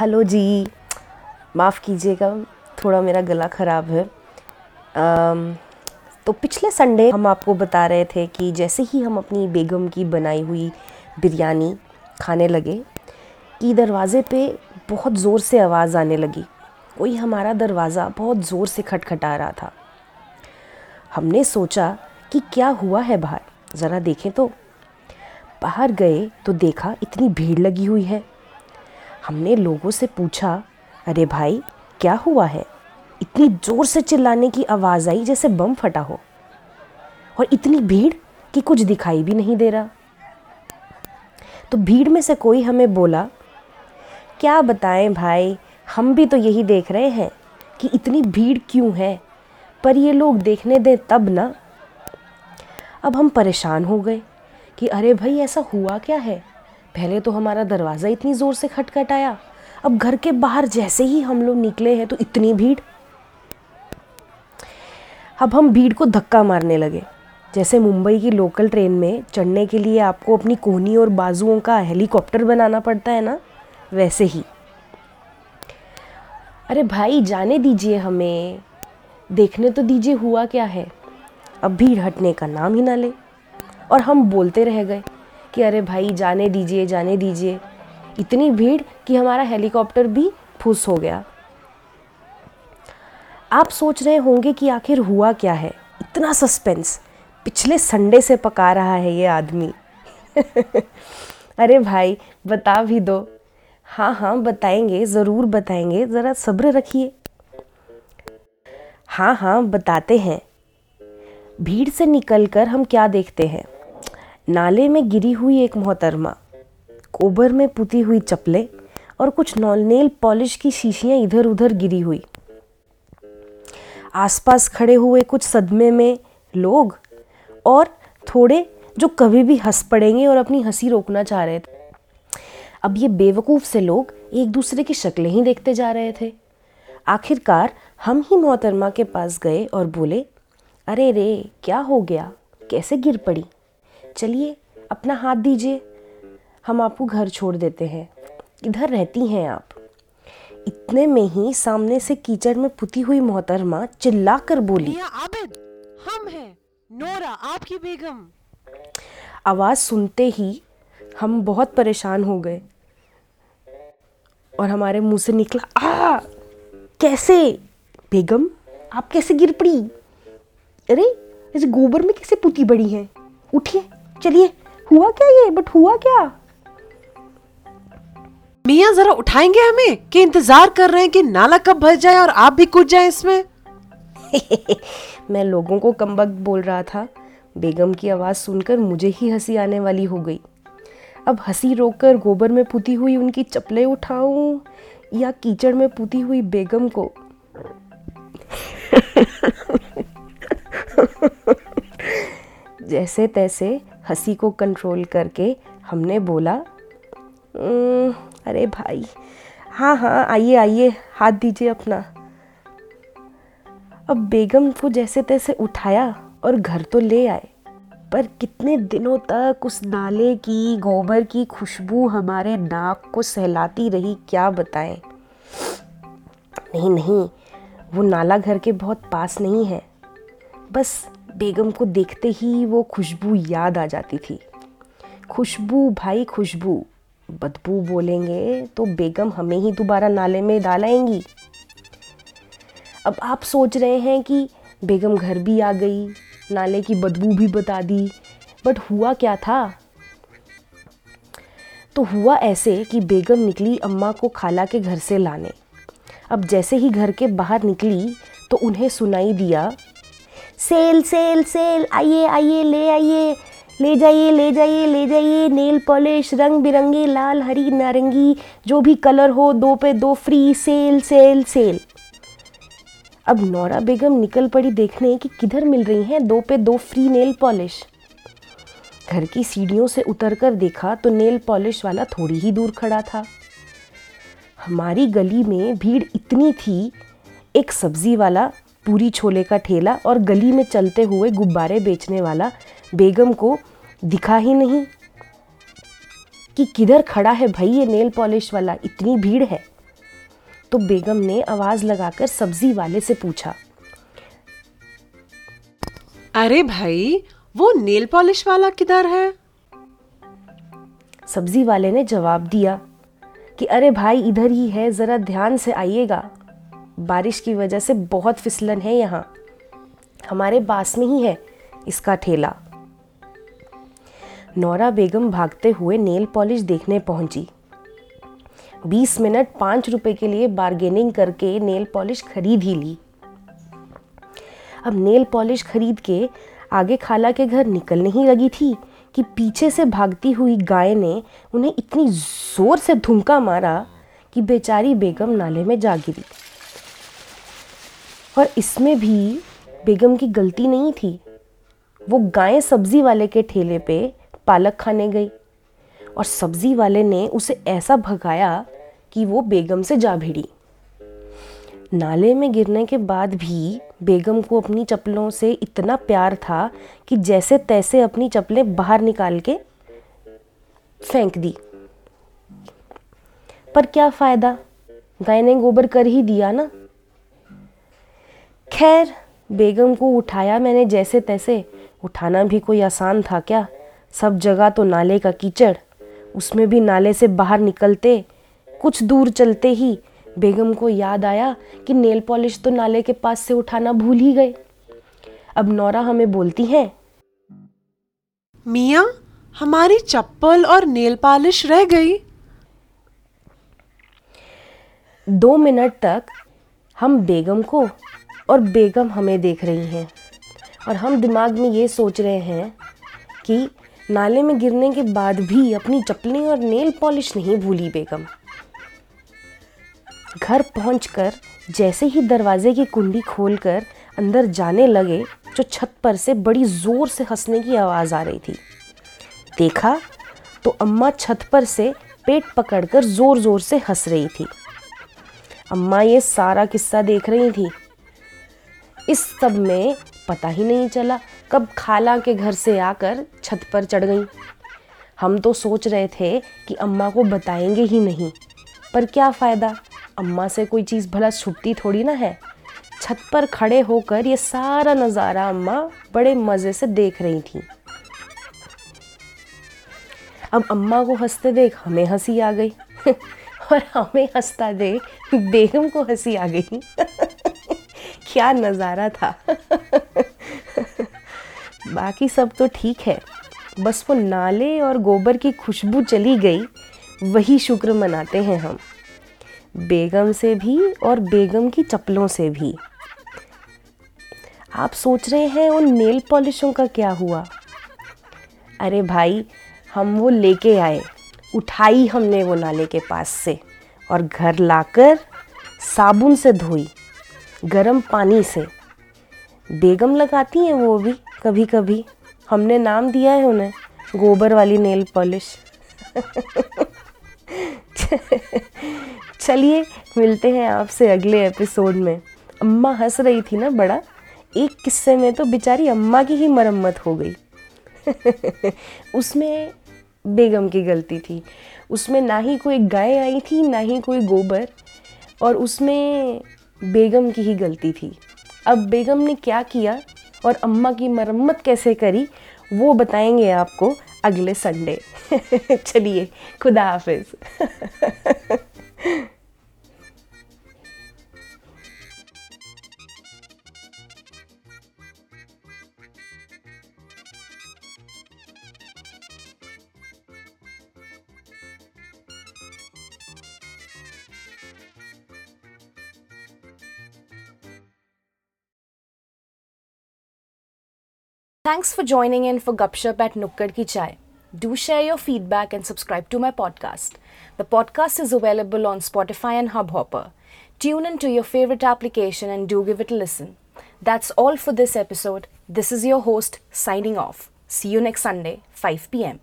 Hello जी माफ़ कीजिएगा थोड़ा मेरा गला ख़राब है। अम, तो पिछले संडे हम आपको बता रहे थे कि जैसे ही हम अपनी बेगम की बनाई हुई बिरयानी खाने लगे कि दरवाज़े पे बहुत ज़ोर से आवाज़ आने लगी। कोई हमारा दरवाज़ा बहुत ज़ोर से खटखटा रहा था। हमने सोचा कि क्या हुआ है बाहर? ज़रा देखें तो। बाहर गए तो देखा इतनी भीड़ लगी हुई है। हमने लोगों से पूछा, अरे भाई, क्या हुआ है? इतनी ज़ोर से चिल्लाने की आवाज़ आई जैसे बम फटा हो। और इतनी भीड़ कि कुछ दिखाई भी नहीं दे रहा। तो भीड़ में से कोई हमें बोला, क्या बताएँ भाई, हम भी तो यही देख रहे हैं कि इतनी भीड़ क्यों है? पर ये लोग देखने दें तब ना। अब हम परेशान हो गए कि, अरे भाई, ऐसा हुआ क्या है? पहले तो हमारा दरवाज़ा इतनी ज़ोर से खटखटाया अब घर के बाहर जैसे ही हम लोग निकले हैं तो इतनी भीड़। अब हम भीड़ को धक्का मारने लगे। जैसे मुंबई की लोकल ट्रेन में चढ़ने के लिए आपको अपनी कोहनी और बाजुओं का हेलीकॉप्टर बनाना पड़ता है ना? वैसे ही। अरे भाई, जाने दीजिए हमें। देखने तो दीजिए हुआ क्या है। अब भीड़ हटने का नाम ही ना ले। और हम बोलते रह गए। कि अरे भाई, जाने दीजिए जाने दीजिए। इतनी भीड़ कि हमारा हेलीकॉप्टर भी फुस हो गया। आप सोच रहे होंगे कि आखिर हुआ क्या है? इतना सस्पेंस। पिछले संडे से पका रहा है ये आदमी। अरे भाई, बता भी दो। हाँ हाँ बताएँगे, ज़रूर बताएँगे। ज़रा सब्र रखिए। हाँ हाँ बताते हैं। भीड़ से निकलकर हम क्या देखते हैं? नाले में गिरी हुई एक मोहतरमा, कोबर में पुती हुई चप्पलें और कुछ नॉल नेल पॉलिश की शीशियाँ इधर उधर गिरी हुई। आसपास खड़े हुए कुछ सदमे में लोग और थोड़े जो कभी भी हंस पड़ेंगे और अपनी हँसी रोकना चाह रहे थे। अब ये बेवकूफ़ से लोग एक दूसरे की शक्लें ही देखते जा रहे थे। आखिरकार हम ही मोहतरमा के पास गए और बोले, अरे रे, क्या हो गया? कैसे गिर पड़ी? चलिए अपना हाथ दीजिए। हम आपको घर छोड़ देते हैं। इधर रहती हैं आप। इतने में ही सामने से कीचड़ में पुती हुई मोहतरमा चिल्ला कर बोली आबिद हम हैं। नोरा आपकी बेगम। आवाज़ सुनते ही हम बहुत परेशान हो गए और हमारे मुँह से निकला आ कैसे? बेगम आप कैसे गिर पड़ी? अरे ऐसे गोबर में कैसे पुती बड़ी हैं? उठिए। चलिए हुआ क्या ये? बट हुआ क्या? मियाँ जरा उठाएँगे हमें कि इंतज़ार कर रहे हैं कि नाला कब भर जाए और आप भी कूद जाए इसमें? मैं लोगों को कमबख्त बोल रहा था। बेगम की आवाज़ सुनकर मुझे ही हँसी आने वाली हो गई। अब हँसी रोककर गोबर में पुती हुई उनकी चप्पलें उठाऊं या कीचड़ में पुती हुई बेगम को? जैसे तैसे हँसी को कंट्रोल करके हमने बोला अरे भाई हाँ हाँ आइए आइए, हाथ दीजिए अपना। अब बेगम को जैसे तैसे उठाया और घर तो ले आए, पर कितने दिनों तक उस नाले की, गोबर की खुशबू हमारे नाक को सहलाती रही, क्या बताएँ? नहीं नहीं, वो नाला घर के बहुत पास नहीं है। बस बेगम को देखते ही वो खुशबू याद आ जाती थी। खुशबू भाई, खुशबू। बदबू बोलेंगे तो बेगम हमें ही दोबारा नाले में डाल आएँगी। अब आप सोच रहे हैं कि बेगम घर भी आ गई, नाले की बदबू भी बता दी, बट हुआ क्या था? तो हुआ ऐसे कि बेगम निकली अम्मा को खाला के घर से लाने। अब जैसे ही घर के बाहर निकली तो उन्हें सुनाई दिया सेल सेल सेल, आइए आइए, ले आइए, ले जाइए ले जाइए ले जाइए, नेल पॉलिश, रंग बिरंगे, लाल, हरी, नारंगी, जो भी कलर हो, दो पे दो, फ्री, सेल सेल सेल। अब नौरा बेगम निकल पड़ी देखने कि किधर मिल रही हैं दो पे दो फ्री नेल पॉलिश। घर की सीढ़ियों से उतरकर देखा तो नेल पॉलिश वाला थोड़ी ही दूर खड़ा था। हमारी गली में भीड़ इतनी थी, एक सब्ज़ी वाला पूरी छोले का ठेला और गली में चलते हुए गुब्बारे बेचने वाला बेगम को दिखा ही नहीं कि किधर खड़ा है भाई ये नेल पॉलिश वाला इतनी भीड़ है। तो बेगम ने आवाज़ लगाकर सब्ज़ी वाले से पूछा अरे भाई वो नेल पॉलिश वाला किधर है? सब्ज़ी वाले ने जवाब दिया कि अरे भाई इधर ही है ज़रा ध्यान से आइएगा। बारिश की वजह से बहुत फिसलन है यहाँ। हमारे पास में ही है इसका ठेला। नौरा बेगम भागते हुए नेल पॉलिश देखने पहुँची। बीस मिनट पाँच रुपए के लिए बार्गेनिंग करके नेल पॉलिश खरीद ही ली। अब नेल पॉलिश खरीद के आगे खाला के घर निकलने ही लगी थी कि पीछे से भागती हुई गाय ने उन्हें इतनी ज़ोर से धुमका मारा कि बेचारी बेगम नाले में जा गिरी। और इसमें भी बेगम की गलती नहीं थी। वो गाय सब्ज़ी वाले के ठेले पे पालक खाने गई और सब्ज़ी वाले ने उसे ऐसा भगाया कि वो बेगम से जा भिड़ी। नाले में गिरने के बाद भी बेगम को अपनी चप्पलों से इतना प्यार था कि जैसे तैसे अपनी चप्पलें बाहर निकाल के फेंक दी। पर क्या फ़ायदा? गाय ने गोबर कर ही दिया ना। खैर बेगम को उठाया मैंने जैसे तैसे। उठाना भी कोई आसान था क्या? सब जगह तो नाले का कीचड़। उसमें भी नाले से बाहर निकलते कुछ दूर चलते ही बेगम को याद आया कि नेल पॉलिश तो नाले के पास से उठाना भूल ही गए। अब नौरा हमें बोलती हैं मिया हमारी चप्पल और नेल पॉलिश रह गई। दो मिनट तक हम बेगम को और बेगम हमें देख रही हैं। और हम दिमाग में ये सोच रहे हैं कि नाले में गिरने के बाद भी अपनी चप्पलें और नेल पॉलिश नहीं भूली बेगम। घर पहुंचकर जैसे ही दरवाजे की कुंडी खोलकर अंदर जाने लगे जो छत पर से बड़ी ज़ोर से हंसने की आवाज़ आ रही थी। देखा तो अम्मा छत पर से पेट पकड़कर ज़ोर ज़ोर से हंस रही थी। अम्मा ये सारा किस्सा देख रही थी इस सब में पता ही नहीं चला कब खाला के घर से आकर छत पर चढ़ गई। हम तो सोच रहे थे कि अम्मा को बताएँगे ही नहीं, पर क्या फ़ायदा? अम्मा से कोई चीज़ भला छुपती थोड़ी ना है। छत पर खड़े होकर ये सारा नज़ारा अम्मा बड़े मज़े से देख रही थी। अब अम्मा को हँसते देख हमें हँसी आ गई। और हमें हंसता देख बेगम को हँसी आ गई। क्या नज़ारा था। बाकी सब तो ठीक है। बस वो नाले और गोबर की खुशबू चली गई। वही शुक्र मनाते हैं हम। बेगम से भी और बेगम की चप्पलों से भी। आप सोच रहे हैं उन नेल पॉलिशों का क्या हुआ? अरे भाई, हम वो लेके आए। उठाई हमने वो नाले के पास से और घर लाकर साबुन से धोई। गरम पानी से। बेगम लगाती हैं वो भी कभी कभी हमने नाम दिया है उन्हें, गोबर वाली नेल पॉलिश। चलिए, मिलते हैं आपसे अगले एपिसोड में। अम्मा हंस रही थी ना बड़ा? एक किस्से में तो बेचारी अम्मा की ही मरम्मत हो गई। उसमें बेगम की गलती थी। उसमें ना ही कोई गाय आई थी, ना ही कोई गोबर। और उसमें बेगम की ही गलती थी। अब बेगम ने क्या किया और अम्मा की मरम्मत कैसे करी, वो बताएँगे आपको अगले संडे चलिए, खुदा हाफिज़। Thanks for joining in for Gupshup at Nukkad Ki Chai. Do share your feedback and subscribe to my podcast. The podcast is available on Spotify and Hubhopper. Tune in to your favorite application and do give it a listen. That's all for this episode. This is your host signing off. See you next Sunday, 5 p.m.